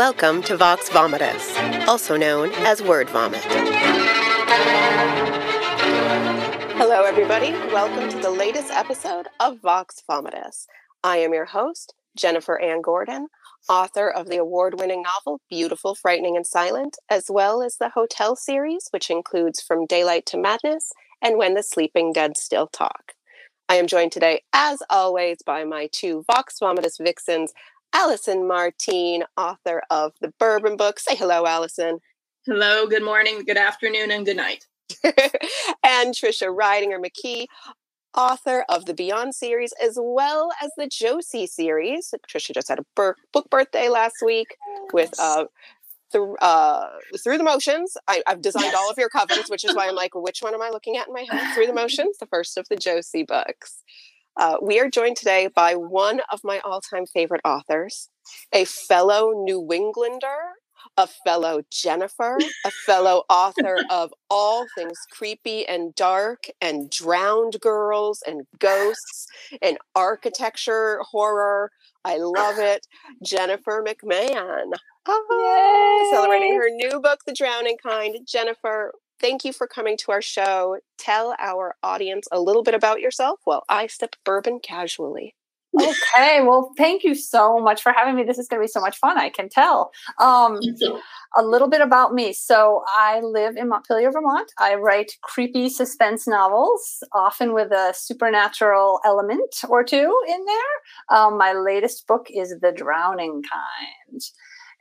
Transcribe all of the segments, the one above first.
Welcome to Vox Vomitus, also known as Word Vomit. Hello, everybody. Welcome to the latest episode of Vox Vomitus. I am your host, Jennifer Anne Gordon, author of the award winning novel Beautiful, Frightening, and Silent, as well as the Hotel series, which includes From Daylight to Madness and When the Sleeping Dead Still Talk. I am joined today, as always, by my two Vox Vomitus vixens, Allison Martine, author of the Bourbon Book. Say hello, Allison. Hello, good morning, good afternoon, and good night. and Trisha Ridinger McKee, author of the Beyond series as well as the Josie series. Trisha just had a book birthday last week with uh, through uh, through the motions. I, have designed all of your covers, which is why I'm like, which one am I looking at in my head? Through the motions, the first of the Josie books. Uh, we are joined today by one of my all time favorite authors, a fellow New Englander, a fellow Jennifer, a fellow author of all things creepy and dark and drowned girls and ghosts and architecture horror. I love it. Jennifer McMahon. Oh, celebrating her new book, The Drowning Kind. Jennifer, thank you for coming to our show. Tell our audience a little bit about yourself while I sip bourbon casually. okay, well, thank you so much for having me. This is going to be so much fun. I can tell. Um, a little bit about me. So, I live in Montpelier, Vermont. I write creepy suspense novels, often with a supernatural element or two in there. Um, my latest book is The Drowning Kind.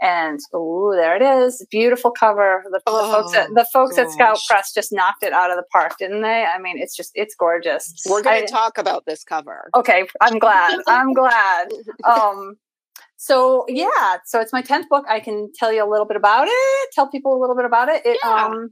And ooh, there it is. Beautiful cover. The, oh, the folks at the folks gosh. at Scout Press just knocked it out of the park, didn't they? I mean, it's just it's gorgeous. We're going to talk about this cover. Okay, I'm glad. I'm glad. Um so yeah, so it's my 10th book. I can tell you a little bit about it, tell people a little bit about it. it yeah. um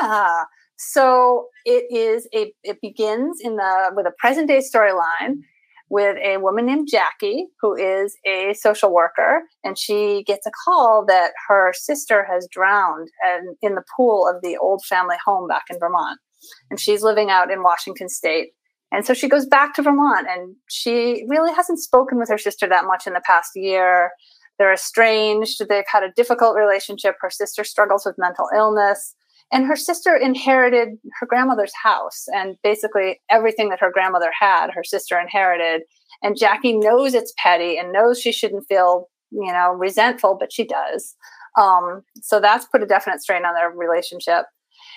yeah. So it is a it begins in the with a present day storyline with a woman named Jackie, who is a social worker, and she gets a call that her sister has drowned and in the pool of the old family home back in Vermont. And she's living out in Washington State. And so she goes back to Vermont, and she really hasn't spoken with her sister that much in the past year. They're estranged. They've had a difficult relationship. Her sister struggles with mental illness. And her sister inherited her grandmother's house and basically everything that her grandmother had, her sister inherited. And Jackie knows it's petty and knows she shouldn't feel, you know, resentful, but she does. Um, so that's put a definite strain on their relationship.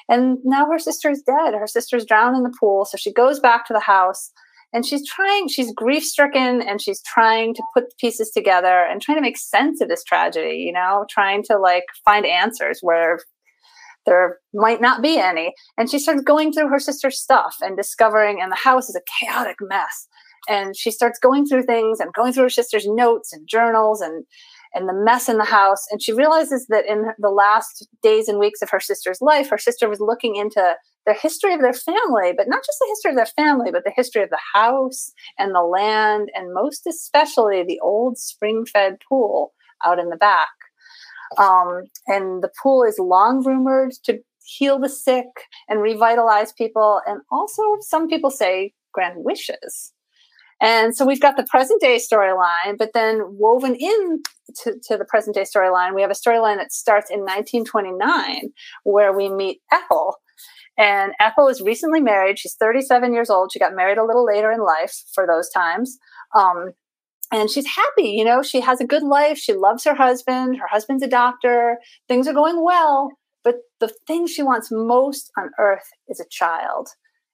And now her sister is dead. Her sister's drowned in the pool. So she goes back to the house and she's trying, she's grief stricken and she's trying to put the pieces together and trying to make sense of this tragedy, you know, trying to like find answers where there might not be any. And she starts going through her sister's stuff and discovering, and the house is a chaotic mess. And she starts going through things and going through her sister's notes and journals and and the mess in the house. And she realizes that in the last days and weeks of her sister's life, her sister was looking into the history of their family, but not just the history of their family, but the history of the house and the land, and most especially the old spring fed pool out in the back. Um, and the pool is long rumored to heal the sick and revitalize people. And also, some people say grant wishes. And so we've got the present day storyline, but then woven in to, to the present day storyline, we have a storyline that starts in 1929 where we meet Ethel. And Ethel is recently married. She's 37 years old. She got married a little later in life for those times. Um, and she's happy you know she has a good life she loves her husband her husband's a doctor things are going well but the thing she wants most on earth is a child.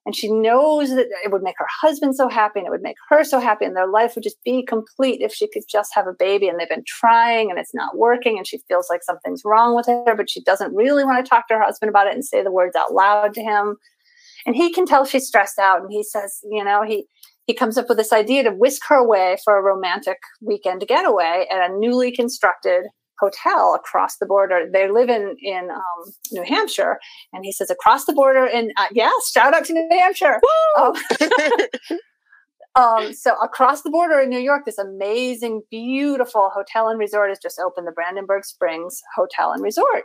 And she knows that it would make her husband so happy and it would make her so happy and their life would just be complete if she could just have a baby and they've been trying and it's not working and she feels like something's wrong with her but she doesn't really want to talk to her husband about it and say the words out loud to him. And he can tell she's stressed out and he says you know he he comes up with this idea to whisk her away for a romantic weekend getaway at a newly constructed hotel across the border. They live in in um, New Hampshire, and he says across the border. And uh, yes, shout out to New Hampshire. Um, um, so across the border in New York, this amazing, beautiful hotel and resort has just opened, the Brandenburg Springs Hotel and Resort,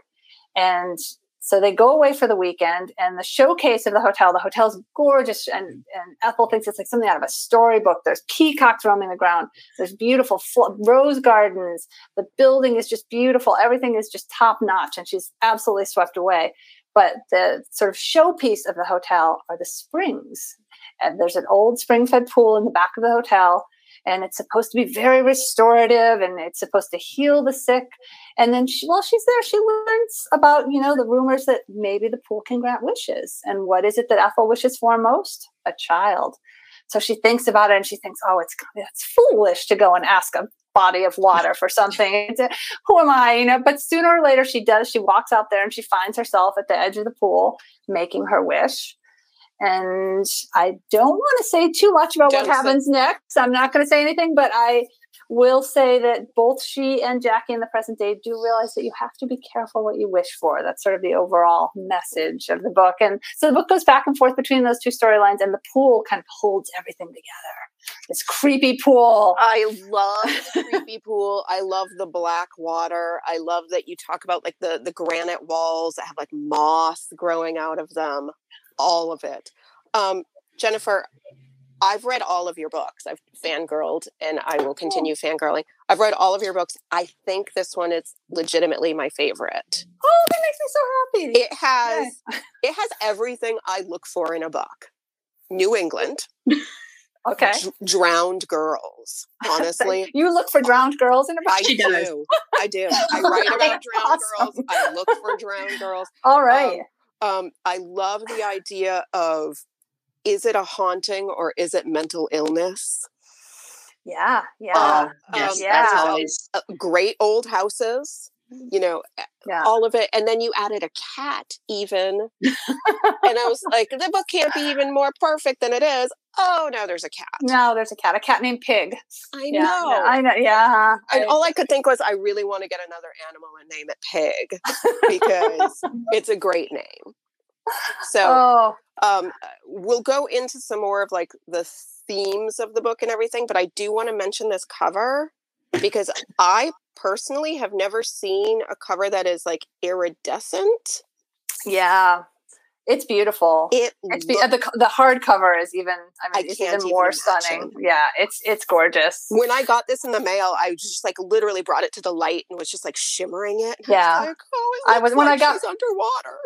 and So they go away for the weekend, and the showcase of the hotel, the hotel's gorgeous, and, mm. and Ethel thinks it's like something out of a storybook. There's peacocks roaming the ground, there's beautiful fl- rose gardens, the building is just beautiful, everything is just top notch, and she's absolutely swept away. But the sort of showpiece of the hotel are the springs. And there's an old spring fed pool in the back of the hotel and it's supposed to be very restorative and it's supposed to heal the sick. And then she, while she's there. She learns about you know the rumors that maybe the pool can grant wishes. And what is it that ethel wishes for most? A child. So she thinks about it and she thinks oh it's it's foolish to go and ask a body of water for something. Who am i? You know but sooner or later she does. She walks out there and she finds herself at the edge of the pool making her wish and I don't want to say too much about don't what happens say- next. I'm not going to say anything, but I will say that both she and Jackie in the present day do realize that you have to be careful what you wish for. That's sort of the overall message of the book. And so the book goes back and forth between those two storylines, and the pool kind of holds everything together. This creepy pool. I love the creepy pool. I love the black water. I love that you talk about like the the granite walls that have like moss growing out of them all of it. Um, Jennifer, I've read all of your books. I've fangirled and I will continue fangirling. I've read all of your books. I think this one is legitimately my favorite. Oh, that makes me so happy. It has it has everything I look for in a book. New England. Okay. D- drowned girls. Honestly, you look for drowned girls in a book. I do. I do. I write about drowned awesome. girls. I look for drowned girls. All right. Um, um, I love the idea of is it a haunting or is it mental illness? Yeah, yeah, uh, yes, um, yeah. That's always uh, great old houses you know yeah. all of it and then you added a cat even. And i was like the book can't be even more perfect than it is. Oh no there's a cat. No there's a cat a cat named pig. I yeah, know. Yeah, i know yeah and all i could think was i really want to get another animal and name it pig because it's a great name. So oh. um, we'll go into some more of like the themes of the book and everything but i do want to mention this cover because I personally have never seen a cover that is like iridescent. Yeah. It's beautiful. It it's be- the the hardcover is even. I mean, I it's even more even stunning. Yeah, it's it's gorgeous. When I got this in the mail, I just like literally brought it to the light and was just like shimmering it. Yeah, I was, like, oh, I was when I got underwater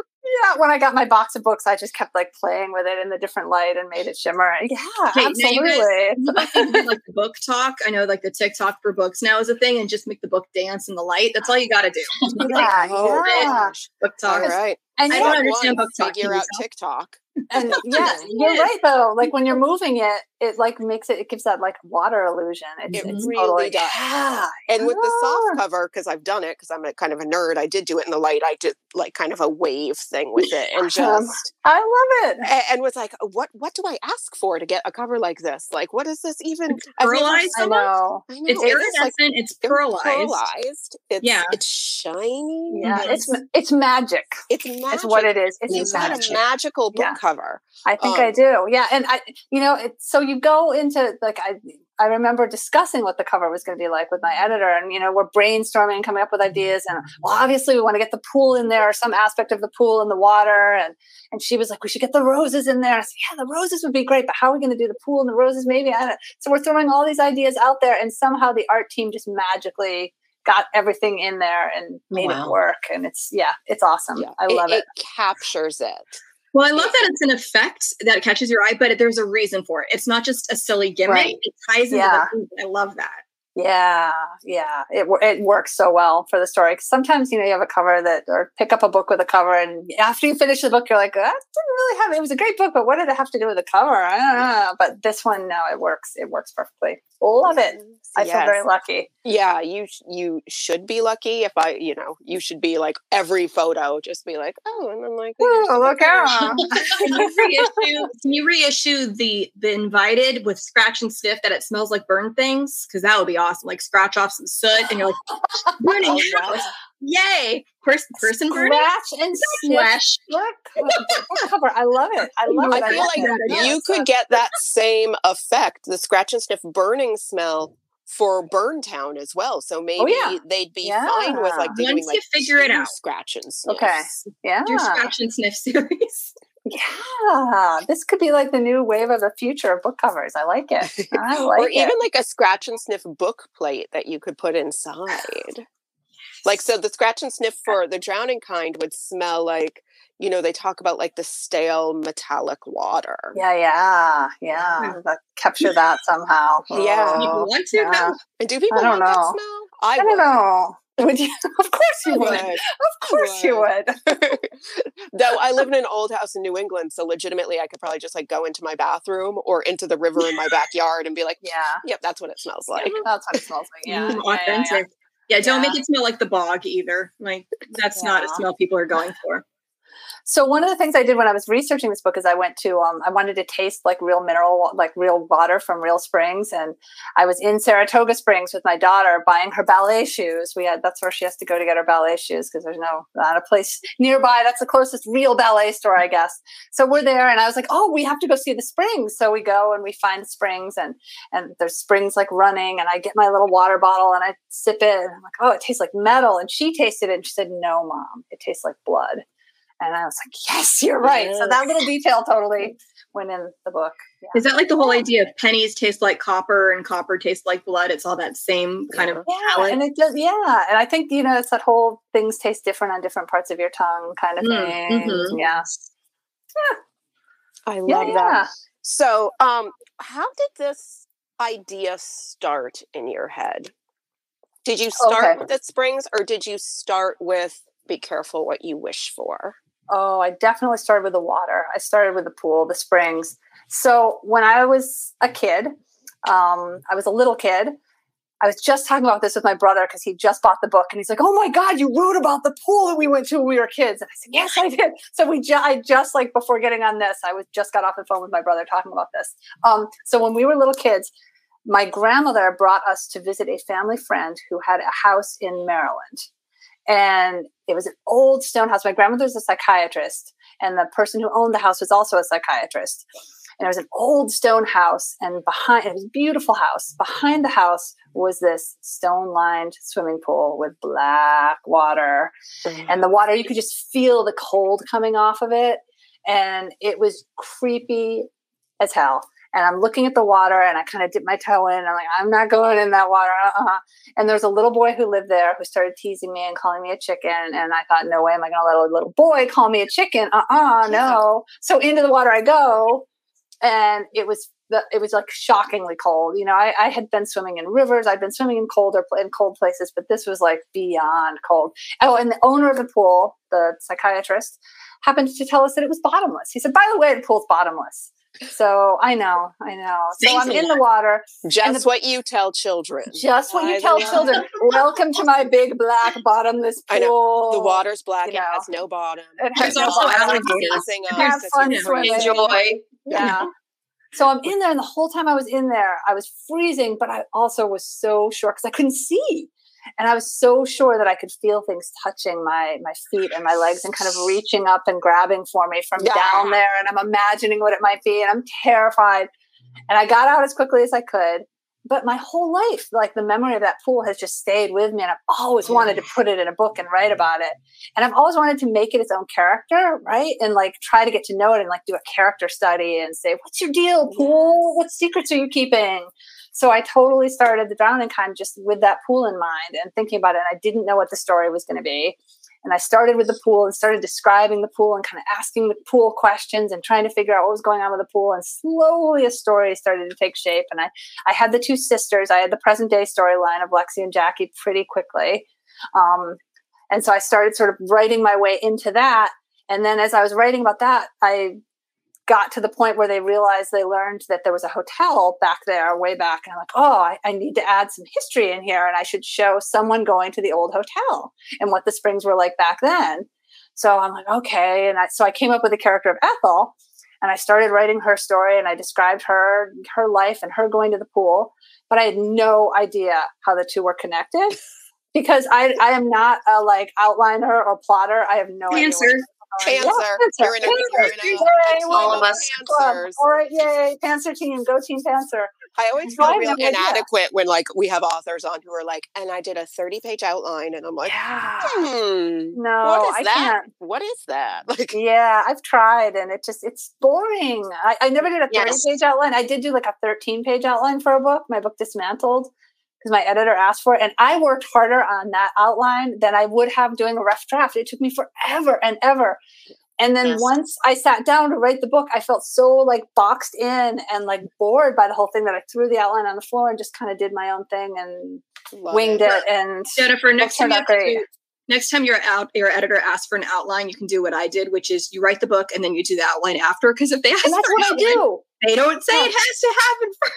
yeah, when I got my box of books, I just kept like playing with it in the different light and made it shimmer. Yeah, hey, absolutely. You guys, you guys like the book talk. I know like the TikTok for books now is a thing, and just make the book dance in the light. That's all you got to do. yeah, oh, yeah. BookTok. All right. And I don't understand BookTok. Figure out TikTok and yeah, you're right though. Like when you're moving it, it like makes it. It gives that like water illusion. It's, it it's really totally, does. Yeah. And with the soft cover, because I've done it, because I'm a kind of a nerd. I did do it in the light. I did like kind of a wave thing with it, and just I love it. And, and was like, what What do I ask for to get a cover like this? Like, what is this even? It's pearlized. I know. I know. It's iridescent. Like, it's pearlized. Pearlized. It's, yeah. It's shiny. Yeah. It's it's magic. It's magic. It's what it is. It's, it's magic. a magical book yeah. cover. I think um, I do. Yeah, and I, you know, it, so you go into like I, I remember discussing what the cover was going to be like with my editor, and you know, we're brainstorming and coming up with ideas, and well, obviously we want to get the pool in there, or some aspect of the pool in the water, and and she was like, we should get the roses in there. I said, yeah, the roses would be great, but how are we going to do the pool and the roses? Maybe I don't. So we're throwing all these ideas out there, and somehow the art team just magically got everything in there and made wow. it work. And it's yeah, it's awesome. Yeah. I love it, it. It captures it. Well, I love that it's an effect that catches your eye, but there's a reason for it. It's not just a silly gimmick. Right. It ties into yeah. the I love that. Yeah, yeah, it it works so well for the story. Cause sometimes you know you have a cover that, or pick up a book with a cover, and after you finish the book, you're like, that didn't really have. It was a great book, but what did it have to do with the cover? I don't know. But this one, no, it works. It works perfectly. Love it. I yes. feel very lucky. Yeah, you you should be lucky. If I, you know, you should be like every photo, just be like, oh, and then like, oh, look out. can you reissue? Can you reissue the the invited with scratch and sniff that it smells like burn things? Because that would be awesome. Like scratch off some soot, and you're like burning oh, house. Yay! Person, person scratch and flesh. Look, cover. I love it. I love it. I feel like you could get that same effect, the scratch and sniff burning smell for Burntown as well. So maybe Oh, yeah. they'd be fine with like doing Once like figure it out. scratch and sniff. Okay. Yeah. Your scratch and sniff series. Yeah. This could be like the new wave of the future of book covers. I like it. I like or it. even like a scratch and sniff book plate that you could put inside. Like so the scratch and sniff for the drowning kind would smell like, you know, they talk about like the stale metallic water. yeah, yeah, yeah. That- capture that somehow. Yeah. Oh, People want to, yeah. though? And do people I don't want that know. smell? I, I don't would. know. Would you? Of course you would. would. Of course you would. Though I live in an old house in New England, so legitimately I could probably just like go into my bathroom or into the river in my backyard and be like, Yeah. "Yep, that's what it smells like." That's what it smells like. Yeah. Yeah, yeah, yeah. authentic. Yeah, don't Yeah. make it smell like the bog either. Like that's not a smell people are going for. So one of the things I did when I was researching this book is I went to um, I wanted to taste like real mineral like real water from real springs and I was in Saratoga Springs with my daughter buying her ballet shoes. We had that's where she has to go to get her ballet shoes because there's no not a place nearby. That's the closest real ballet store, I guess. So we're there and I was like, "Oh, we have to go see the springs." So we go and we find springs and and there's springs like running and I get my little water bottle and I sip it and I'm like, "Oh, it tastes like metal." And she tasted it and she said, "No, mom, it tastes like blood." And I was like, yes, you're right. So that little detail totally went in the book. Yeah. Is that like the whole idea of pennies taste like copper and copper tastes like blood? It's all that same kind of Yeah, palate. and it does. Yeah, and I think you know it's that whole things taste different on different parts of your tongue kind of Mm, thing. mhm. Yes. I Yeah, love that. yeah. So, um, how did this idea start in your head? Did you start Okay. with the springs, or did you start with "Be careful what you wish for"? Oh, I definitely started with the water. I started with the pool, the springs. So when I was a kid, um, I was a little kid. I was just talking about this with my brother because he just bought the book and he's like, "Oh my god, you wrote about the pool that we went to when we were kids." And I said, "Yes, I did." So we, ju- I just like before getting on this, I was just got off the phone with my brother talking about this. Um, so when we were little kids, my grandmother brought us to visit a family friend who had a house in Maryland, and it was an old stone house. My grandmother's a psychiatrist, and the person who owned the house was also a psychiatrist. And it was an old stone house, and behind it was a beautiful house. Behind the house was this stone-lined swimming pool with black water, mm. and the water you could just feel the cold coming off of it, and it was creepy as hell. And I'm looking at the water, and I kind of dip my toe in. And I'm like, I'm not going in that water. Uh-uh. And there's a little boy who lived there who started teasing me and calling me a chicken. And I thought, no way am I going to let a little boy call me a chicken. Uh uh no. So into the water I go. And it was the, it was like shockingly cold. You know, I, I had been swimming in rivers. I'd been swimming in colder in cold places, but this was like beyond cold. Oh, and the owner of the pool, the psychiatrist, happened to tell us that it was bottomless. He said, "By the way, the pool's bottomless." So I know, I know. So I'm in the water, Just what you tell children. just what By you the tell way. children. Welcome to my big black bottomless pool. I know. The water's black. you It know. has no bottom. It There's has no also bottom. alligators. Have fun you swimming. Enjoy. yeah. So I'm in there, and the whole time I was in there, I was freezing, but I also was so sure because I couldn't see, and I was so sure that I could feel things touching my my feet and my legs and kind of reaching up and grabbing for me from Yeah. down there. And I'm imagining what it might be, and I'm terrified. And I got out as quickly as I could. But my whole life, like the memory of that pool has just stayed with me. And I've always wanted to put it in a book and write about it. And I've always wanted to make it its own character, right? And like try to get to know it and like do a character study and say, what's your deal, pool? What secrets are you keeping? So I totally started the drowning kind just with that pool in mind and thinking about it. And I didn't know what the story was going to be. And I started with the pool and started describing the pool and kind of asking the pool questions and trying to figure out what was going on with the pool. And slowly a story started to take shape. And I, I had the two sisters. I had the present day storyline of Lexi and Jackie pretty quickly. Um, and so I started sort of writing my way into that. And then as I was writing about that, I got to the point where they realized they learned that there was a hotel back there way back and i'm like oh I, I need to add some history in here and i should show someone going to the old hotel and what the springs were like back then so i'm like okay and I, so i came up with the character of ethel and i started writing her story and i described her her life and her going to the pool but i had no idea how the two were connected because i i am not a like outliner or plotter i have no Pantser. idea Pantser. Yeah, You're in a, you're in a, Yay, a all of us. Pantsers. all right, yay, Pantser team, go team Pantser. I always So I feel real no idea. inadequate when like we have authors on who are like, and I did a 30 page outline and I'm like, Yeah. hmm, No, what is I that? can't. What is that? Like, Yeah, I've tried and it just it's boring. I, I never did a 30 Yes. page outline. I did do like a 13 page outline for a book, my book Dismantled, because my editor asked for it. And I worked harder on that outline than I would have doing a rough draft. It took me forever and ever. And then Yes. once I sat down to write the book, I felt so like boxed in and like bored by the whole thing that I threw the outline on the floor and just kind of did my own thing and love winged it. And Jennifer, next time you out have do, next time your out your editor asks for an outline, you can do what I did, which is you write the book and then you do the outline after. Because if they ask and that's what I do. they don't say Yeah. it has to happen first.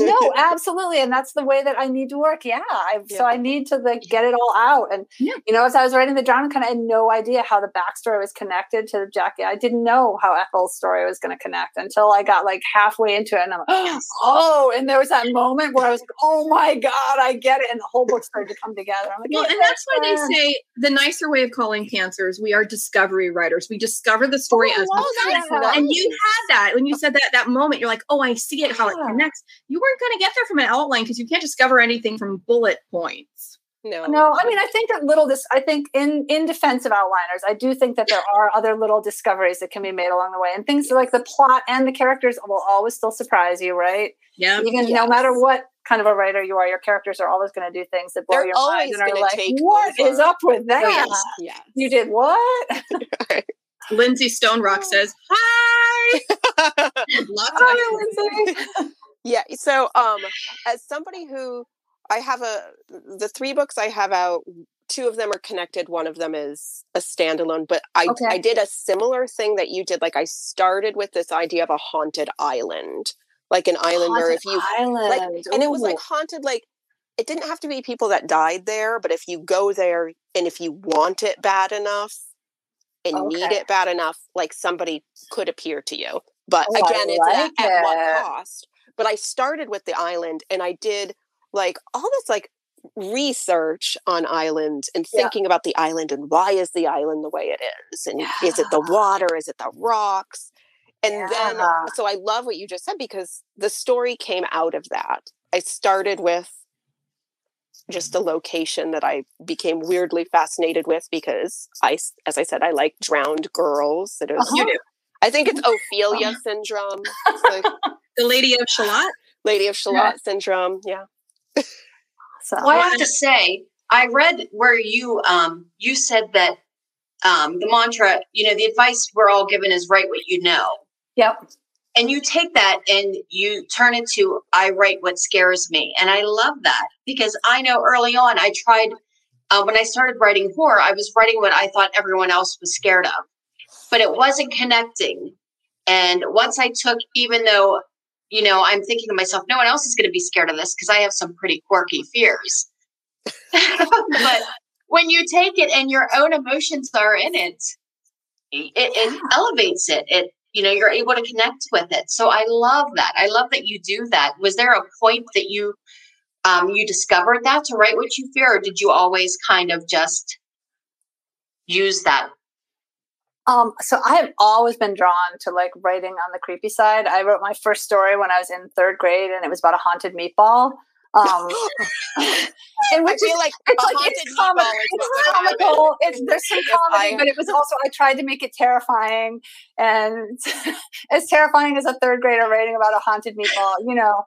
No absolutely and that's the way that i need to work yeah, I, Yeah. so i need to like get it all out and Yeah. you know as i was writing the drowning kind of had no idea how the backstory was connected to the jackie i didn't know how ethel's story was going to connect until i got like halfway into it and i'm like oh and there was that moment where i was like oh my god i get it and the whole book started to come together i'm like Well, "Yeah, and that's why they say the nicer way of calling pantsers, we are discovery writers. We discover the story Oh, as wow, we that's go. nice. And you had that when you said that that moment, you're like, oh, I see it, how it connects. You weren't going to get there from an outline because you can't discover anything from bullet points. No. no i mean i think that little this i think in in defense of outliners i do think that there are other little discoveries that can be made along the way and things like the plot and the characters will always still surprise you right Yeah. even no matter what kind of a writer you are your characters are always going to do things that blow They're your mind and are like take what over. is up with oh, that yes. Yeah. you did what Lindsay Stone Rock oh. says, Hi. Lots of Hi, Lindsay. Yeah. So, um, as somebody who I have a the three books I have out, two of them are connected. One of them is a standalone. But I Okay. I did a similar thing that you did. Like I started with this idea of a haunted island, like an island where if you island and it was like haunted like it didn't have to be people that died there but if you go there and if you want it bad enough and need it bad enough like somebody could appear to you but Oh, I again it's like at, at what cost but i started with the island and i did like all this like research on islands and Yeah. thinking about the island and why is the island the way it is and is it the water is it the rocks and then so i love what you just said because the story came out of that i started with just a location that i became weirdly fascinated with because i as i said i like drowned girls it is Uh-huh. You do. i think it's ophelia syndrome it's like The Lady of Shalott. lady of shalott syndrome yeah so Well, I have to say, I read where you um you said that um the mantra, you know, the advice we're all given is write what you know. yep And you take that and you turn it to I write what scares me. And I love that because I know early on I tried uh, when I started writing horror, I was writing what I thought everyone else was scared of, but it wasn't connecting. And once I took, even though, you know, I'm thinking to myself, no one else is going to be scared of this because I have some pretty quirky fears. but when you take it and your own emotions are in it, it, it elevates it. It, you know, you're able to connect with it. So I love that. I love that you do that. Was there a point that you um, you discovered that to write what you fear, or did you always kind of just use that? Um, so I have always been drawn to like writing on the creepy side. I wrote my first story when I was in third grade, and it was about a haunted meatball. Um, and which is like it's a like it's comic, meatball is what it's comical. It's there's some comedy, I- but it was also I tried to make it terrifying, and as terrifying as a third grader writing about a haunted meatball, you know.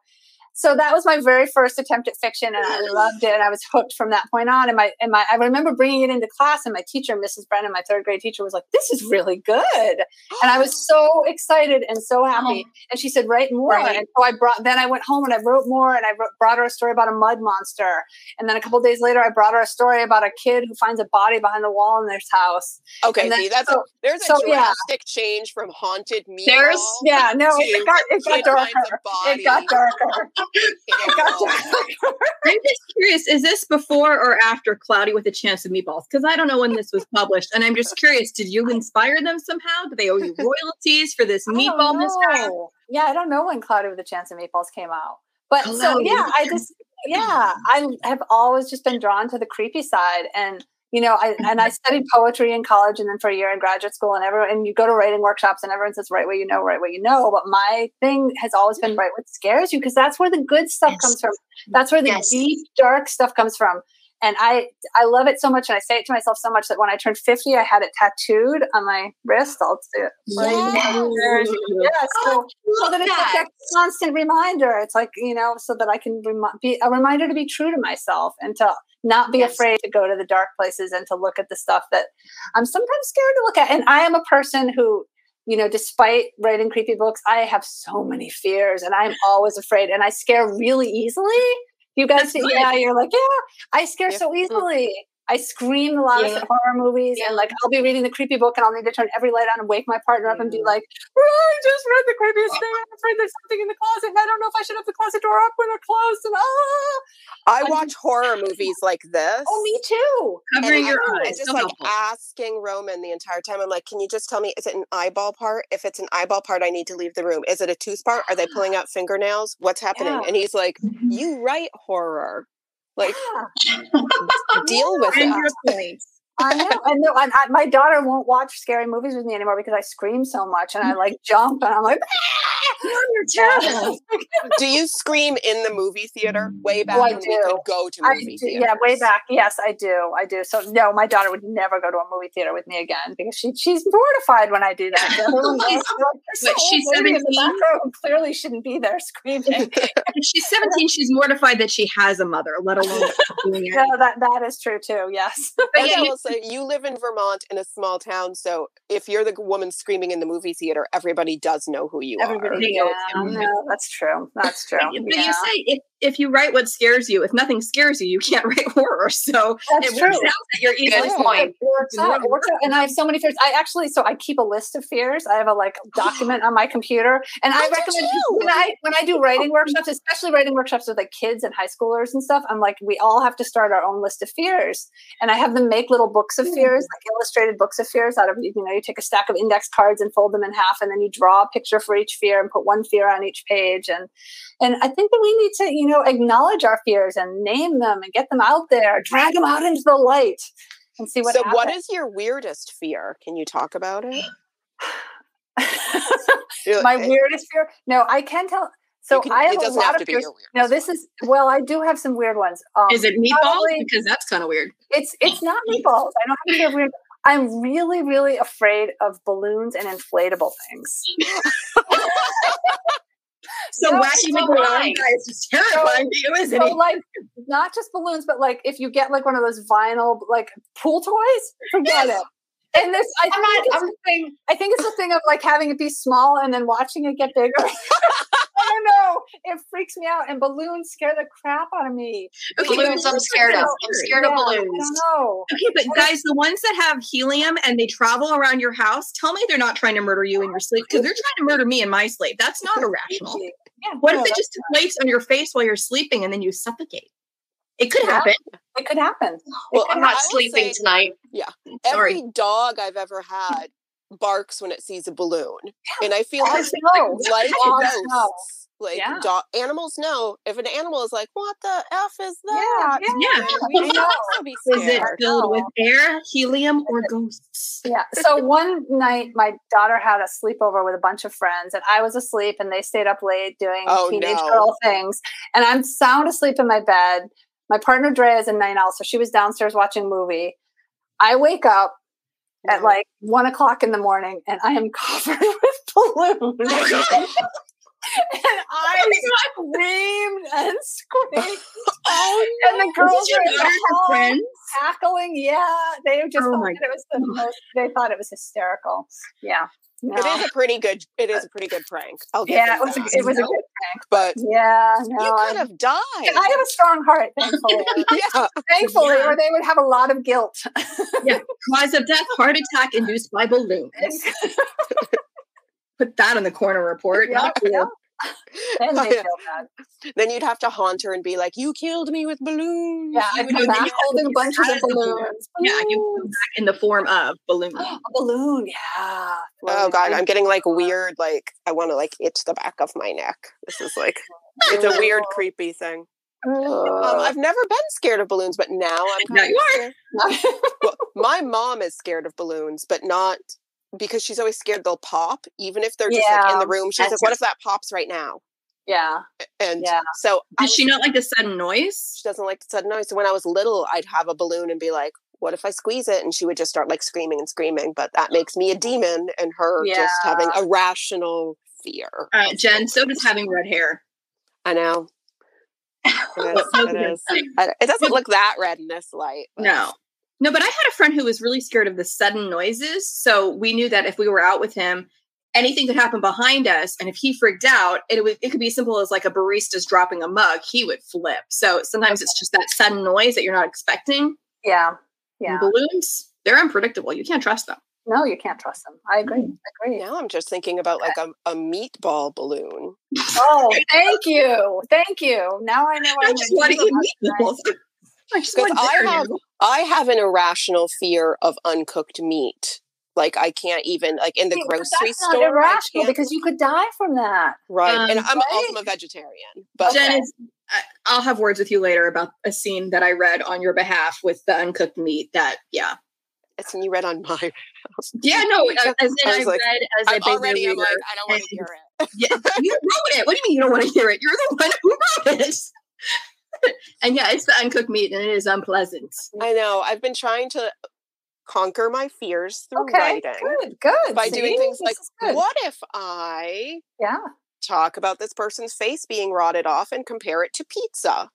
So that was my very first attempt at fiction, and I loved it, and I was hooked from that point on. And my and my I remember bringing it into class, and my teacher, Mrs. Brennan, my third grade teacher, was like, "This is really good," and I was oh. so excited and so happy. Oh. And she said, "Write more." Right. And so I brought. Then I went home and I wrote more, and I wrote, brought her a story about a mud monster. And then a couple days later, I brought her a story about a kid who finds a body behind the wall in their house. okay then- see that's so- there's a so, yeah. drastic change from haunted me There's yeah, no, it got it got a darker. It got darker. In a It got wall. darker. I'm just curious, is this before or after Cloudy with a Chance of Meatballs? Because I don't know when this was published. And I'm just curious, did you inspire them somehow? Do they owe you royalties for this I meatball mishap? Yeah, I don't know when Cloudy with a Chance of Meatballs came out. But so yeah, I just yeah, I have always just been drawn to the creepy side and you know, I, and I studied poetry in college and then for a year in graduate school and everyone, and you go to writing workshops and everyone says, write what you know, write what you know. But my thing has always been write what scares you because that's where the good stuff Yes. comes from. That's where the Yes. deep, dark stuff comes from. And I, I love it so much, and I say it to myself so much that when I turned fifty, I had it tattooed on my wrist. I'll do it. there. Yeah, so, so that it's like that constant reminder. It's like you know, so that I can be a reminder to be true to myself and to not be Yes. afraid to go to the dark places and to look at the stuff that I'm sometimes scared to look at. And I am a person who, you know, despite writing creepy books, I have so many fears and I'm always afraid and I scare really easily. You guys, yeah, you're like, yeah, I scare so easily. I scream the loudest Yeah. at horror movies, and like I'll be reading the creepy book, and I'll need to turn every light on and wake my partner up and be Yeah. like, "I just read the creepiest thing. I'm afraid there's something in the closet, and I don't know if I should have the closet door up when they're closed." And ah, I I'm- watch horror movies like this. oh, me too. Covering and your I'm eyes. just so like helpful. asking Roman the entire time. I'm like, can you just tell me, is it an eyeball part? If it's an eyeball part, I need to leave the room. Is it a tooth part? Are they pulling out fingernails? What's happening? Yeah. And he's like, you write horror. Like, deal with it. I know. I know. And I, my daughter won't watch scary movies with me anymore because I scream so much and I mm. like jump and I'm like, ah! You're terrible. Do you scream in the movie theater? Way back Oh, I when we do. could go to I movie do, theaters. yeah, way back. Yes, I do. I do. So no, my daughter would never go to a movie theater with me again because she she's mortified when I do that. So She's- else is like, "There's what, some she's old lady in the 17? back clearly shouldn't be there screaming. She's 17, she's mortified that she has a mother, let alone no, that that is true too. Yes. But yeah, I you- will say, you live in Vermont in a small town, so if you're the woman screaming in the movie theater, everybody does know who you are. Everybody, Oh, they know yeah, him. no, that's true. That's true. But, but yeah. you say if, if you write what scares you, if nothing scares you, you can't write horror. So That's it true. works out that you're easily Good point. Works out. Works out. And I have so many fears. I actually, so I keep a list of fears. I have a like document on my computer, and I I recommend when I when I do writing workshops, especially writing workshops with like kids and high schoolers and stuff. I'm like, we all have to start our own list of fears, and I have them make little books of hmm. fears, like illustrated books of fears. Out of you know, you take a stack of index cards and fold them in half, and then you draw a picture for each fear and put one fear on each page. And and I think that we need to, you know, acknowledge our fears and name them and get them out there, drag them out into the light, and see what so, happens. what is your weirdest fear? Can you talk about it? My weirdest fear? No, I can tell. So can- I have it a doesn't lot have of to be fears. your. No, this one. is well, I do have some weird ones. Um, Is it meatballs? probably- Because that's kind of weird. It's it's not meatballs. I don't have to have weird. I'm really, really afraid of balloons and inflatable things. So No, wacky so am guy is just terrifying to you, isn't So like not just balloons, but like if you get like one of those vinyl like pool toys, forget it. And this, I I'm think, not- it's I'm- the thing. I think it's the thing of like having it be small and then watching it get bigger. I don't know. It freaks me out, and balloons scare the crap out of me. Okay, Balloons, I'm scared of. I'm scared of Yeah, I balloons. don't know. Okay, but guys, the ones that have helium and they travel around your house, tell me they're not trying to murder you in your sleep because they're trying to murder me in my sleep. That's not irrational. Yeah, What no, if it just deflates on your face while you're sleeping and then you suffocate? It could Yeah. happen. it could happen? Well, could I'm not will sleeping say- tonight. Yeah. Sorry. Every dog I've ever had barks when it sees a balloon, and I feel like know. like Dogs know. ghosts. Like Yeah. dog, animals know if an animal is like, "What the f is Yeah, that?" Yeah. we know. also be Is it scared. filled with air, helium, or ghosts? Yeah. So one night, my daughter had a sleepover with a bunch of friends, and I was asleep, and they stayed up late doing Oh, teenage no. girl things. And I'm sound asleep in my bed. My partner Drea is a night owl, so she was downstairs watching a movie. I wake up at like one o'clock in the morning, and I am covered with balloons. and I screamed and screamed. Oh, And the girls were in the hall cackling. Yeah, they just Oh thought it was the most. They thought it was hysterical. Yeah, no. It is a pretty good. It is a pretty good prank. I'll yeah, it was. A, it was a good. But Yeah, no, you could have died. I have a strong heart, thankfully. yeah. thankfully, Yeah. or they would have a lot of guilt. Cause of death, heart attack induced by balloons. Put that in the corner report. Yeah, yeah. then they Oh, feel bad. Then you'd have to haunt her and be like, "You killed me with balloons." Yeah, You I would come back holding bunches of As a balloon. balloons. Yeah, you come back in the form of balloons. a balloon. Yeah. Oh god, I'm getting like Uh, weird. Like I want to like itch the back of my neck. This is like it's a weird, creepy thing. Um, I've never been scared of balloons, but now I'm. Now you are. well, my mom is scared of balloons, but not because she's always scared they'll pop, even if they're just yeah, like in the room. She's like, "What if that pops right now?" Yeah. And yeah. so does she not like the sudden noise? She doesn't like the sudden noise. So when I was little, I'd have a balloon and be like, what if I squeeze it? And she would just start like screaming and screaming. But that makes me a demon and her yeah. just having a rational fear. Uh, Jen, so does having red hair. I know. It, is, it, is. it doesn't look that red in this light. But. No. No, but I had a friend who was really scared of the sudden noises. So we knew that if we were out with him, anything could happen behind us. And if he freaked out, it would it could be as simple as like a barista's dropping a mug, he would flip. So sometimes it's just that sudden noise that you're not expecting. Yeah. Yeah. And balloons, they're unpredictable. You can't trust them. No, you can't trust them. I agree. Mm. I agree. Now I'm just thinking about like a, a meatball balloon. Oh, thank you. Thank you. Now I know I just want to eat meatballs. I Because I have I have an irrational fear of uncooked meat. Like I can't even like in the See, grocery that's store. Not irrational because you could die from that. Right, um, and I'm right? also a vegetarian. But Jen is, I'll have words with you later about a scene that I read on your behalf with the uncooked meat. That yeah, it's when you read on my. Yeah, no, as in I, I like, read as I'm already. I'm like, I don't want to hear it. yeah, you wrote it. What do you mean you don't want to hear it? You're the one who wrote it. and yeah, it's the uncooked meat, and it is unpleasant. I know. I've been trying to conquer my fears through okay, writing. Good, good. By See? doing things this like, what if I yeah talk about this person's face being rotted off and compare it to pizza?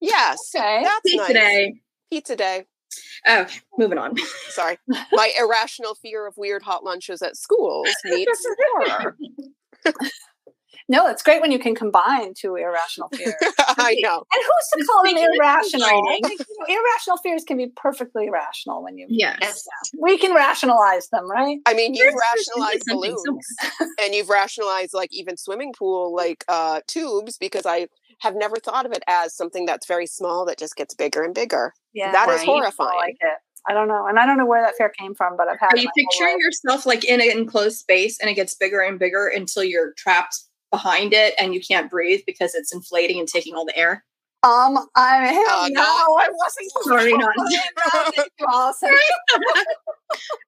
Yes, okay. that's pizza nice. day. Pizza day. Okay, moving on. Sorry, my irrational fear of weird hot lunches at schools meets horror. No, it's great when you can combine two irrational fears. I know. And who's to call them irrational? you know, irrational fears can be perfectly rational when you. Yes. Yeah. We can rationalize them, right? I mean, you've rationalized balloons, and you've rationalized like even swimming pool like uh, tubes because I have never thought of it as something that's very small that just gets bigger and bigger. Yeah, that right. is horrifying. I like it. I don't know. And I don't know where that fear came from, but I've had Are you picturing yourself like in an enclosed space and it gets bigger and bigger until you're trapped behind it and you can't breathe because it's inflating and taking all the air? Um, I mean, uh, no, I wasn't sorry. Not awesome.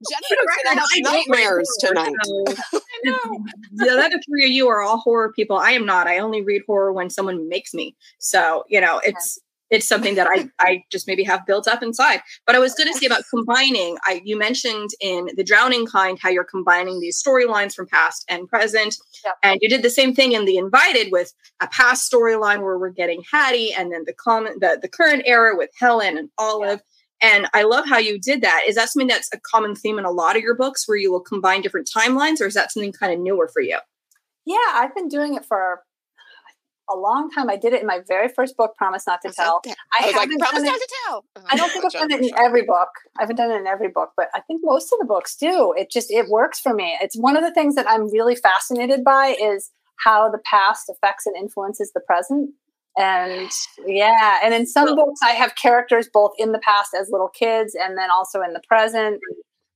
Jennifer's gonna have nightmares tonight. I know. the other three of you are all horror people. I am not. I only read horror when someone makes me. So you know, it's it's something that I I just maybe have built up inside. But I was going to say about combining. I you mentioned in the Drowning Kind how you're combining these storylines from past and present, yep. and you did the same thing in The Invited with a past storyline where we're getting Hattie, and then the common the the current era with Helen and Olive. Yep. And I love how you did that. Is that something that's a common theme in a lot of your books where you will combine different timelines, or is that something kind of newer for you? Yeah, I've been doing it for a long time. I did it in my very first book, Promise Not to Tell. I, I was like, Promise Not to Tell. I don't think I've done it in every book. I haven't done it in every book, but I think most of the books do. It just it works for me. It's one of the things that I'm really fascinated by is how the past affects and influences the present. And yeah, and in some books I have characters both in the past as little kids and then also in the present.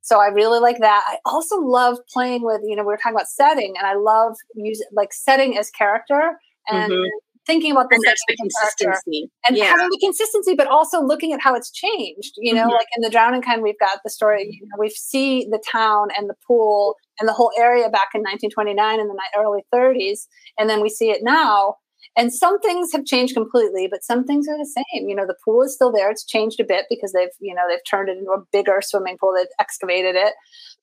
So I really like that. I also love playing with, you know, we were talking about setting and I love using like setting as character and mm-hmm. thinking about the, the consistency and yeah. having the consistency, but also looking at how it's changed. You know, mm-hmm. like in the Drowning Kind, we've got the story. You know, we see the town and the pool and the whole area back in 1929 in the early 30s, and then we see it now. And some things have changed completely, but some things are the same. You know, the pool is still there. It's changed a bit because they've, you know, they've turned it into a bigger swimming pool. They've excavated it.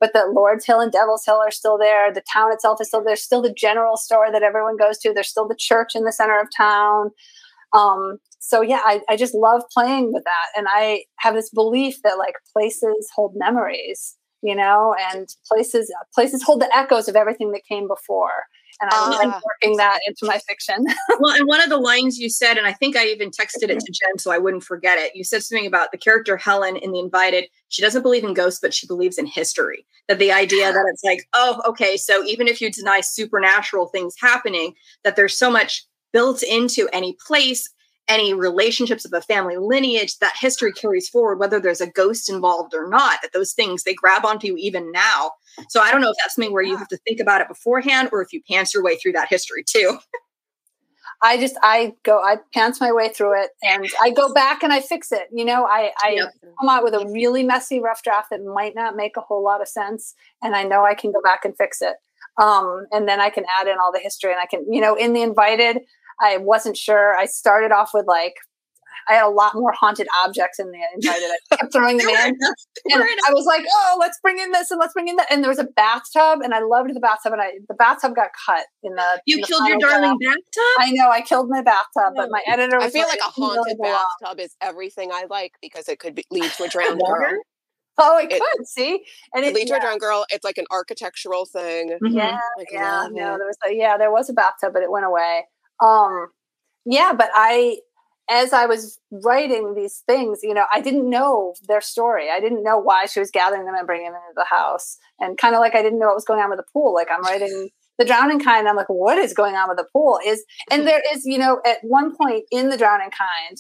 But the Lord's Hill and Devil's Hill are still there. The town itself is still there. There's still the general store that everyone goes to. There's still the church in the center of town. Um, so yeah, I, I just love playing with that. And I have this belief that like places hold memories, you know, and places places hold the echoes of everything that came before and I am uh, working that into my fiction. well, and one of the lines you said, and I think I even texted it to Jen so I wouldn't forget it. You said something about the character Helen in The Invited. She doesn't believe in ghosts, but she believes in history. That the idea that it's like, oh, okay, so even if you deny supernatural things happening, that there's so much built into any place any relationships of a family lineage that history carries forward whether there's a ghost involved or not that those things they grab onto you even now so i don't know if that's something where you have to think about it beforehand or if you pants your way through that history too I just I go I pants my way through it and I go back and I fix it. You know, I I yep. come out with a really messy rough draft that might not make a whole lot of sense, and I know I can go back and fix it. Um, and then I can add in all the history, and I can you know in the invited. I wasn't sure. I started off with like I had a lot more haunted objects in the invited. I kept throwing them in. And I was like, oh, let's bring in this and let's bring in that. And there was a bathtub, and I loved the bathtub. And I the bathtub got cut in the. You in the killed your darling bathtub. I know. I killed my bathtub, but my editor. I feel like, like a haunted bathtub is everything I like because it could be, lead to a drowned girl. Oh, it, it, could see, and it, lead to yeah. a drowned girl. It's like an architectural thing. Mm-hmm. Yeah, like, yeah. No, there was a, yeah, there was a bathtub, but it went away. Um, yeah, but I as I was writing these things, you know, I didn't know their story. I didn't know why she was gathering them and bringing them into the house. And kind of like I didn't know what was going on with the pool. Like I'm writing the drowning kind. I'm like, what is going on with the pool? Is and there is, you know, at one point in the drowning kind,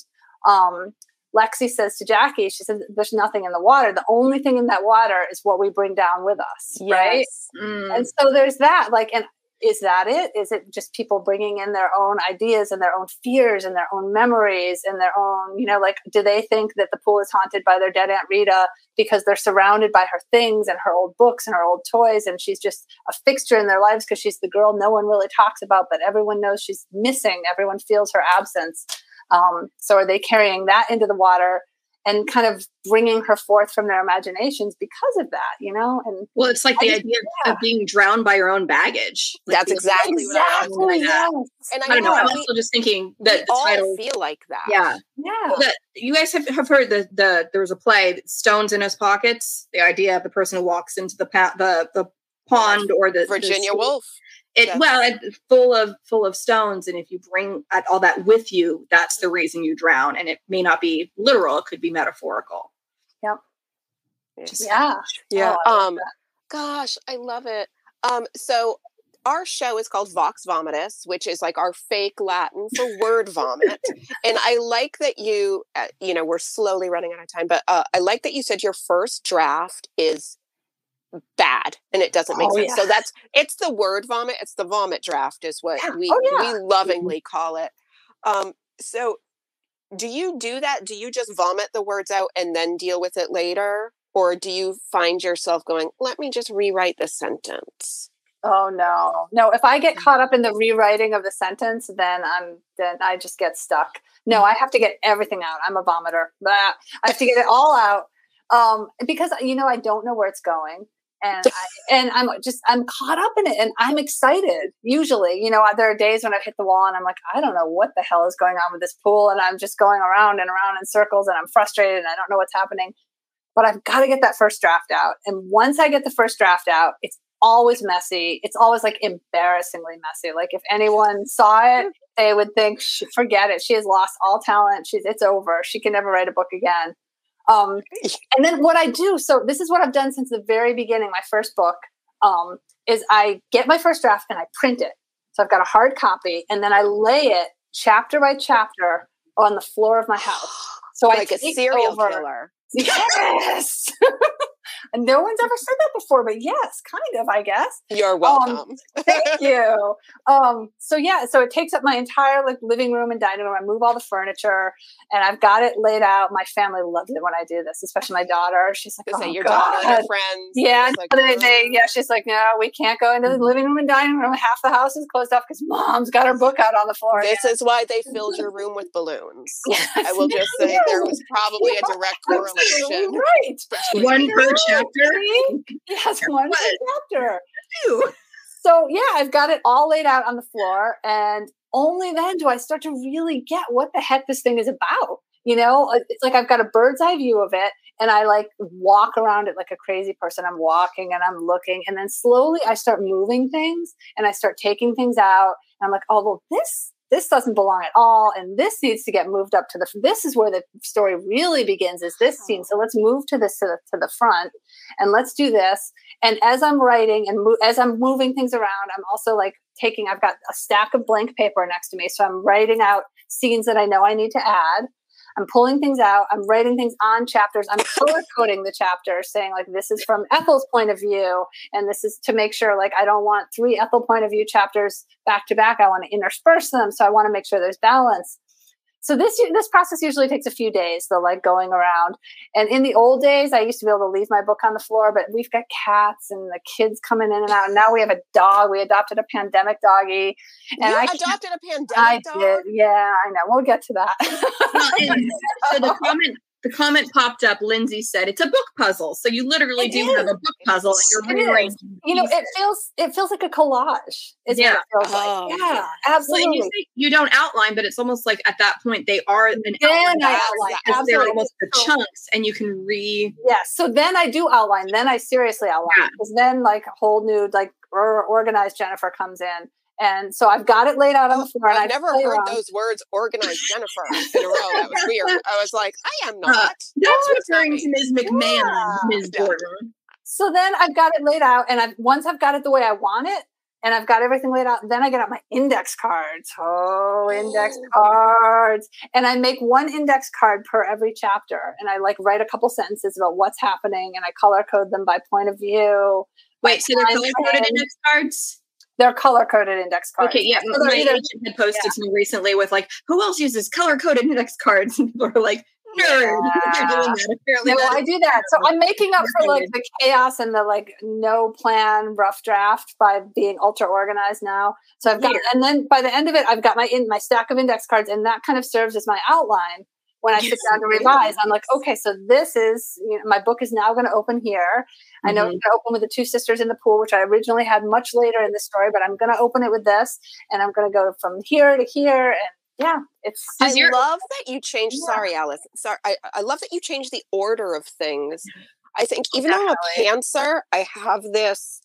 um, Lexi says to Jackie, she says, "There's nothing in the water. The only thing in that water is what we bring down with us, yes. right?" Mm. And so there's that. Like, and is that it? Is it just people bringing in their own ideas and their own fears and their own memories and their own, you know, like, do they think that the pool is haunted by their dead Aunt Rita because they're surrounded by her things and her old books and her old toys and she's just a fixture in their lives because she's the girl no one really talks about, but everyone knows she's missing. Everyone feels her absence. Um, so are they carrying that into the water? And kind of bringing her forth from their imaginations because of that, you know. And well, it's like I the idea yeah. of being drowned by your own baggage. Like That's exactly, exactly what I was yes. And I, I don't know. I'm also just thinking that the all title feel like that. Yeah, yeah. That you guys have, have heard the the there was a play, Stones in His Pockets. The idea of the person who walks into the pa- the the pond or the Virginia the, Woolf. It that's, well it, full of full of stones and if you bring all that with you that's the reason you drown and it may not be literal it could be metaphorical. Yep. Just, yeah. Yeah oh, um gosh i love it. Um so our show is called Vox Vomitus, which is like our fake Latin for word vomit. and I like that you, uh, you know, we're slowly running out of time, but uh, I like that you said your first draft is bad and it doesn't make oh, sense. Yeah. So that's it's the word vomit. It's the vomit draft is what yeah. we oh, yeah. we lovingly call it. Um, so do you do that? Do you just vomit the words out and then deal with it later? Or do you find yourself going, let me just rewrite the sentence? Oh no. No, if I get caught up in the rewriting of the sentence, then I'm then I just get stuck. No, I have to get everything out. I'm a vomiter. Blah. I have to get it all out. Um, because you know I don't know where it's going and I, and I'm just I'm caught up in it and I'm excited. Usually, you know, there are days when I've hit the wall and I'm like, I don't know what the hell is going on with this pool, and I'm just going around and around in circles and I'm frustrated and I don't know what's happening. But I've got to get that first draft out, and once I get the first draft out, it's always messy. It's always like embarrassingly messy. Like if anyone saw it, they would think, forget it. She has lost all talent. She's it's over. She can never write a book again. Um, and then what I do, so this is what I've done since the very beginning, my first book, um, is I get my first draft and I print it. So I've got a hard copy and then I lay it chapter by chapter on the floor of my house. So I like I a serial over, killer. Yes. no one's ever said that before, but yes, kind of, I guess. You're um, welcome. Um, thank you. Um, so yeah, so it takes up my entire like living room and dining room. I move all the furniture and I've got it laid out. My family loves it when I do this, especially my daughter. She's like, oh, your God. daughter and friends. Yeah, like, they, they, yeah, she's like, no, we can't go into the living room and dining room. Half the house is closed off because mom's got her book out on the floor. This is why they filled your room with balloons. Yes. I will just say there was probably a direct correlation. Right. One per chapter. It Yes, one chapter. So yeah, I've got it all laid out on the floor, and only then do I start to really get what the heck this thing is about. You know, uh, it's like I've got a bird's eye view of it, and I like walk around it like a crazy person. I'm walking and I'm looking, and then slowly I start moving things and I start taking things out. And I'm like, oh, well, this this doesn't belong at all and this needs to get moved up to the this is where the story really begins is this scene. So let's move to this to the, to the front and let's do this. And as i'm writing and mo- as i'm moving things around i'm also like taking i've got a stack of blank paper next to me so i'm writing out scenes that i know i need to add I'm pulling things out. I'm writing things on chapters. I'm color coding the chapters, saying like this is from Ethel's point of view, and this is to make sure like I don't want three Ethel point of view chapters back to back. I want to intersperse them, so I want to make sure there's balance so this this process usually takes a few days the like going around. And in the old days i used to be able to leave my book on the floor but we've got cats and the kids coming in and out. And now we have a dog. We adopted a pandemic doggy. And you i adopted a pandemic I dog? did yeah i know. We'll get to that. So the comment the comment popped up. Lindsay said it's a book puzzle. So you literally it do is. have a book puzzle. You're rearranging. You know, it feels it feels like a collage. yeah. Oh, like. Yeah, absolutely. Well, you, you, don't outline, but it's almost like at that point they are an then outline. I outline. Absolutely. They're almost the chunks, and you can re. Yes. So then I do outline. Then I seriously outline because yeah. then like a whole new like organized Jennifer comes in and so I've got it laid out on the floor. I've never heard around. those words organized Jennifer in a row. That was weird. I was like, I am uh, not. Uh, that's referring to Ms. McMahon, yeah. Ms. Gordon. So then I've got it laid out, and I've once I've got it the way I want it, and I've got everything laid out. Then I get out my index cards. Oh, index oh. cards. And I make one index card per every chapter. And I like write a couple sentences about what's happening and I color code them by point of view. Wait, so they're color coded index cards? They're color coded index cards. Okay, yeah. So my either, agent had posted yeah. to me recently with like, who else uses color coded index cards? And people are like, nerd. Yeah. doing that. Apparently, no, I do that. So I'm making up for like the chaos and the like no plan, rough draft by being ultra organized now. So I've got, and then by the end of it, I've got my in my stack of index cards, and that kind of serves as my outline when I yes. sit down to revise, I'm like, okay, so this is, you know, my book is now going to open here. Mm-hmm. I know it's going to open with the two sisters in the pool, which I originally had much later in the story, but I'm going to open it with this, and I'm going to go from here to here, and yeah, it's. I love that you changed. Yeah. Sorry, Alice. Sorry, I, I love that you changed the order of things. I think even Definitely. though I'm a pantser, I have this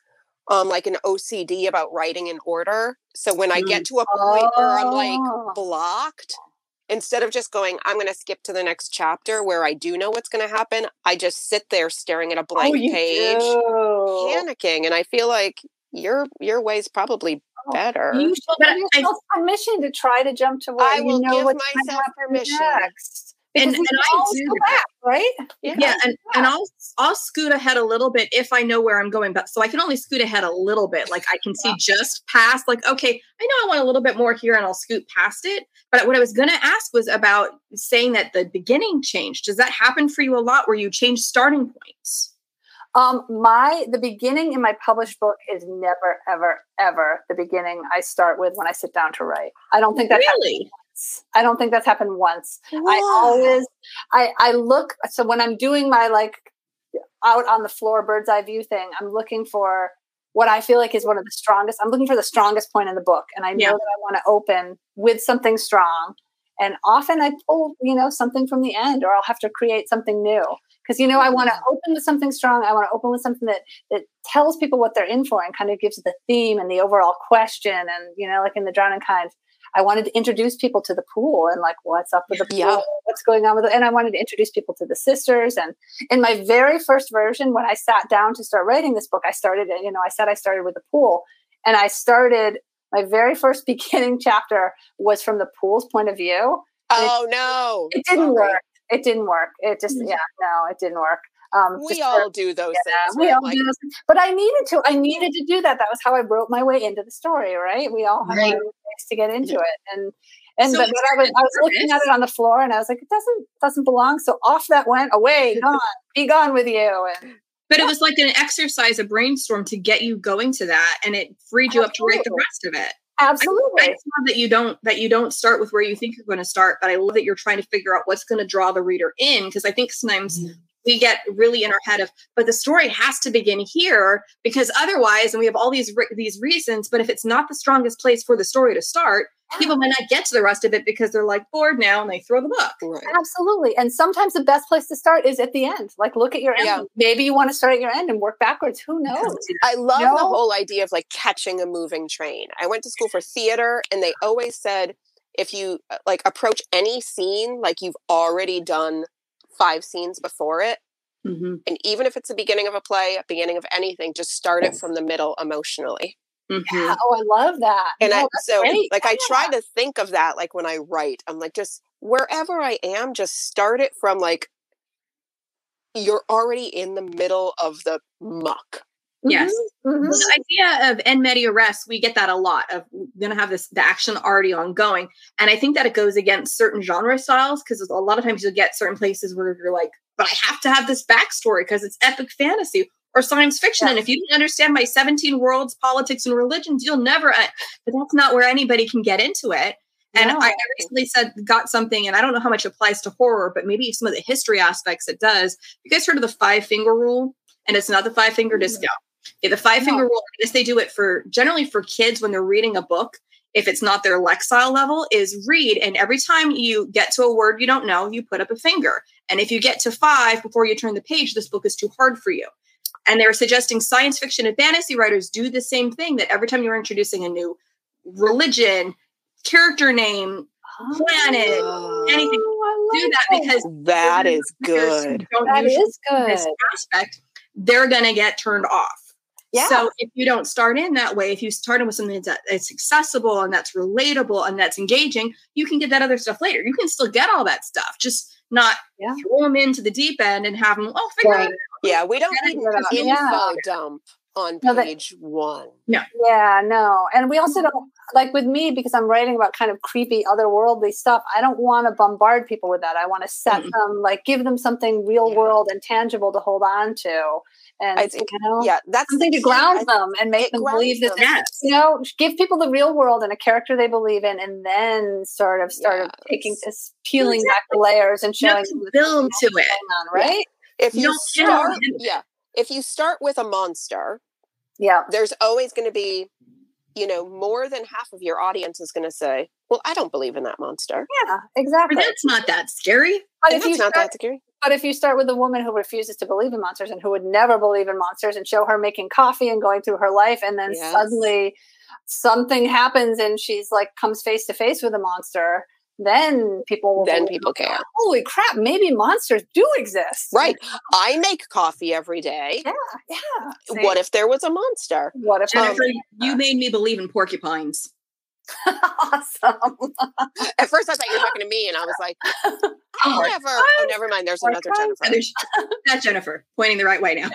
um like an OCD about writing in order. So when I get mm. to a point oh. where I'm like oh. blocked, instead of just going, I'm going to skip to the next chapter where I do know what's going to happen, I just sit there staring at a oh, blank oh, page, do. panicking. And I feel like your your way's probably oh, better. You should give yourself permission to try to jump to where I will you know give myself permission. Next and, and I do that, right? Yeah, yeah and, yeah. and I'll I'll scoot ahead a little bit if I know where I'm going, but so I can only scoot ahead a little bit. Like I can see just past, like, okay, I know I want a little bit more here and I'll scoot past it. But what I was gonna ask was about saying that the beginning changed. Does that happen for you a lot where you change starting points? Um, my the beginning in my published book is never, ever, ever the beginning I start with when I sit down to write. I don't think that really. I don't think that's happened once. I always I I look so when I'm doing my like out on the floor bird's eye view thing, I'm looking for what I feel like is one of the strongest. I'm looking for the strongest point in the book and I know yeah. that I want to open with something strong. And often I pull, you know, something from the end or I'll have to create something new. Because you know, I want to mm-hmm. open with something strong. I want to open with something that that tells people what they're in for and kind of gives the theme and the overall question. And you know, like in the Drowning Kind, I wanted to introduce people to the pool and like what's up with the pool, yeah. what's going on with it. And I wanted to introduce people to the sisters. And in my very first version, when I sat down to start writing this book, I started, it, you know, I said I started with the pool. And I started my very first beginning chapter was from the pool's point of view. Oh it, no. It didn't work. It didn't work. It just, mm. yeah, no, it didn't work. Um, we all for, do those yeah, things. We all like, do those. But I needed to. I needed to do that. That was how I broke my way into the story. Right? We all have right. ways to get into yeah. it, and and so but, but I was I was looking at it on the floor, and I was like, it doesn't doesn't belong. So off that went. Away, gone, be gone with you. And but it was like an exercise, a brainstorm to get you going to that, and it freed you Absolutely. up to write the rest of it. Absolutely. I, I love that you don't that you don't start with where you think you're going to start, but I love that you're trying to figure out what's going to draw the reader in because I think sometimes mm-hmm we get really in our head of but the story has to begin here because otherwise and we have all these these reasons but if it's not the strongest place for the story to start people might not get to the rest of it because they're like bored now and they throw the book. Right. absolutely. And sometimes the best place to start is at the end. Like look at your end yeah. maybe you want to start at your end and work backwards. Who knows? I love the whole idea of like catching a moving train. I went to school for theater and they always said if you uh, like approach any scene like you've already done five scenes before it. Mm-hmm. And even if it's the beginning of a play, a beginning of anything, just start it from the middle emotionally. Mhm. Yeah. Oh, I love that. And No, I, so, great. like, I try Yeah. to think of that, like, when I write, I'm like, just wherever I am, just start it from like, you're already in the middle of the muck. Yes. Mhm, mhm. Well, the idea of en media res, we get that a lot of we're gonna have this the action already ongoing. And I think that it goes against certain genre styles because a lot of times you'll get certain places where you're like, but I have to have this backstory because it's epic fantasy or science fiction. And if you don't understand my 17 worlds, politics, and religions, you'll never uh, but that's not where anybody can get into it. And No. I, recently said got something, and I don't know how much applies to horror, but maybe some of the history aspects it does. You guys heard of the five finger rule? And it's not the five finger disco. Okay, the five finger No. rule, I guess they do it for generally for kids when they're reading a book. If it's not their Lexile level, is read. And every time you get to a word you don't know, you put up a finger. And if you get to five before you turn the page, this book is too hard for you. And they were suggesting science fiction and fantasy writers do the same thing that every time you're introducing a new religion, character name, planet, oh, anything, Oh, I do like that because that is those is good. Don't That usually is do this good. aspect, they're going to get turned off. Yeah. So if you don't start in that way, if you start in with something that's, accessible and that's relatable and that's engaging, you can get that other stuff later. You can still get all that stuff, just not Yeah. throw them into the deep end and have them. Oh, figure Right. it out. Yeah, we don't need an info yeah. dump on No, that- page one. Yeah, Yeah, no. And we also mm-hmm. don't like with me because I'm writing about kind of creepy otherworldly stuff. I don't want to bombard people with that. I want to set Mm-mm. them like give them something real Yeah. world and tangible to hold on to. And I think- you know, Yeah, that's something the to ground I- them and make them believe that them. they- Yes. you know, give people the real world and a character they believe in, and then sort of start of taking Yes. this peeling back the layers and showing them the build to going it. on, right? If You you start, don't- yeah, if you start with a monster, Yeah. there's always going to be, you know, more than half of your audience is going to say, "Well, I don't believe in that monster." Yeah, Or exactly. that's not that scary. But And if you that's not that scary. But if you start with a woman who refuses to believe in monsters and who would never believe in monsters and show her making coffee and going through her life and then Yes. suddenly something happens and she's like comes face to face with a monster, then people will Then people care. Holy crap, maybe monsters do exist. Right. I make coffee every day. Yeah. Yeah. See? What if there was a monster? what if Jennifer, um, you made me believe in porcupines. awesome. At first, I thought you were talking to me, and I was like, I never. Oh, never mind. There's another Porcupines? Jennifer. There's- That's Jennifer pointing the right way now.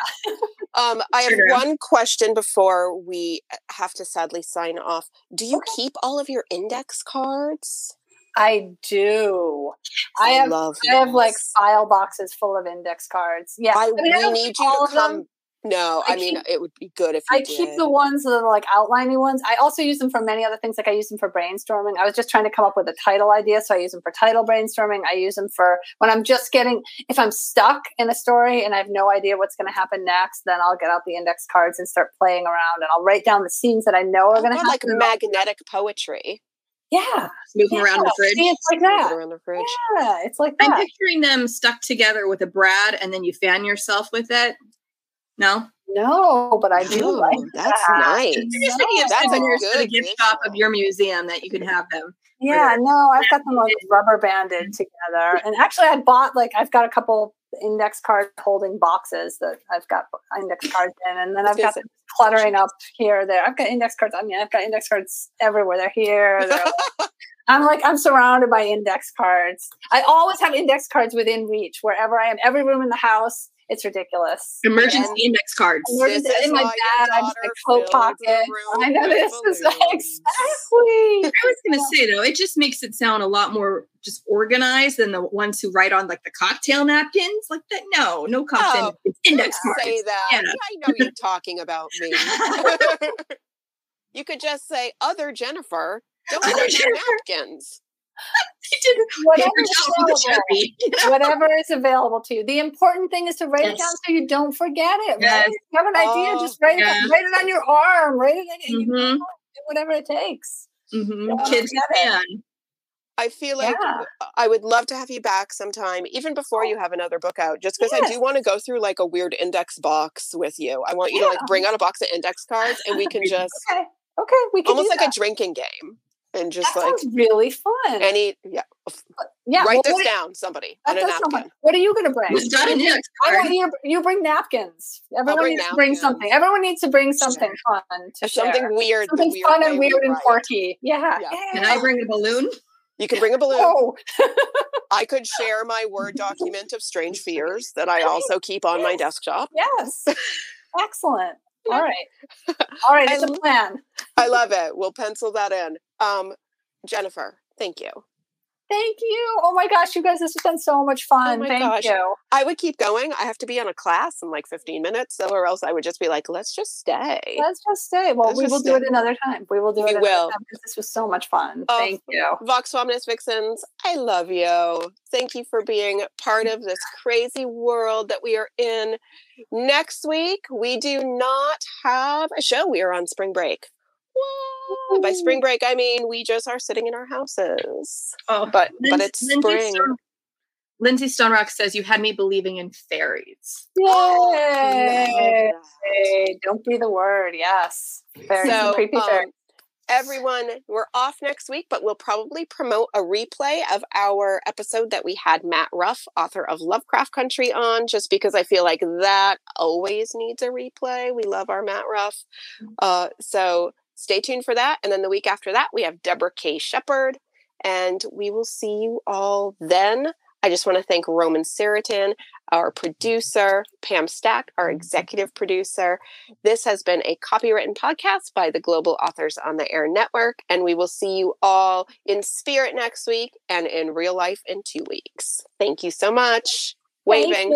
Um, I have Sure. one question before we have to sadly sign off. Do you keep all of your index cards? I do. I have love. I have like file boxes full of index cards. Yeah. I, mean, I we don't need you to of them. Come. No, I I, mean keep- it would be good if you I did. keep the ones that are like outliney ones. I also use them for many other things. Like I use them for brainstorming. I was just trying to come up with a title idea, so I use them for title brainstorming. I use them for when I'm just getting if I'm stuck in a story and I have no idea what's going to happen next. Then I'll get out the index cards and start playing around, and I'll write down the scenes that I know are going to God, happen. like magnetic poetry. yeah, Moving around the fridge. See, it's like Move it that. around the fridge. Yeah, it's like I'm picturing them stuck together with a brad and then you fan yourself with it. No? No, but I do Oh, like that's that. nice. I'm just thinking of That's a souvenirs for the good gift shop of your museum that you can have them. Yeah, no, I've got them like rubber banded mm-hmm. together. And actually, I bought like I've got a couple index card holding boxes that I've got index cards in, and then I've got them cluttering up here, there. I've got index cards. I mean, I've got index cards everywhere. They're here. They're I'm like I'm surrounded by index cards. I always have index cards within reach wherever I am. Every room in the house. It's ridiculous. Emergency And- index cards. Emergency- This is in my bag, I have my daughter coat filled pocket. I know with this is exactly. I was going to say though, it just makes it sound a lot more just organized than the ones who write on like the cocktail napkins. Like that, no, no cocktail Oh, napkins, index Don't cards. say that. Yeah. I know you're talking about me. you could just say other Jennifer. Don't Other Jennifer. napkins. He did Whatever is towels with a available. Whatever is available to you. The important thing is to write it down so you don't forget it. Right? Yes. If you have an idea, Oh, just write it. yeah. Down. Write it on your arm. Write it. In, you know, do whatever it takes. Mhm. Yeah. Kids Get it. I feel like Yeah. I would love to have you back sometime, even before you have another book out, just because I do want to go through like a weird index box with you. I want you to like bring out a box of index cards and we can just Okay. Okay. We can almost do like that. a drinking game and just that like sounds really fun. any yeah. Uh, yeah. Write well, this what, down, somebody, on a napkin. someone- what are you going to bring? Who's got a next I want you. You bring napkins. Everyone bring needs to bring something. Everyone needs to bring something fun to Something share. weird. Something weird fun and weird and write. quirky. Yeah. Yeah. Can I bring a balloon? You can bring a balloon. Oh, I could share my Word document of strange fears that I also keep on my desktop. yes. Excellent. All right. All right. It's a plan. I love it. We'll pencil that in. Um, Jennifer, thank you. Thank you. Oh my gosh, you guys, this has been so much fun. my Thank gosh. you. I would keep going. I have to be on a class in like 15 minutes, so or else I would just be like, let's just stay. Let's just stay. Well, Let's we will do it another time. We will do We it another will. time this was so much fun. Oh, Thank you. Vox Feminist Vixens, I love you. Thank you for being part of this crazy world that we are in. Next week, we do not have a show. We are on spring break. Whoa. By spring break, I mean we just are sitting in our houses. Oh, But but Lindsay- it's Lindsay spring. Stone- Lindsay Stone Rock says you had me believing in fairies. Yay! Love that. Don't be the word. Yes. Very So, creepy um, fairy. everyone, we're off next week, but we'll probably promote a replay of our episode that we had Matt Ruff, author of Lovecraft Country, on, just because I feel like that always needs a replay. We love our Matt Ruff. Uh, so stay tuned for that. And then the week after that, we have Deborah K. Shepard, and we will see you all then. I just want to thank Roman Seritin, our producer, Pam Stack, our mm-hmm. executive producer. This has been a copywritten podcast by the Global Authors on the Air Network, and we will see you all in spirit next week and in real life in two weeks. Thank you so much. Waving.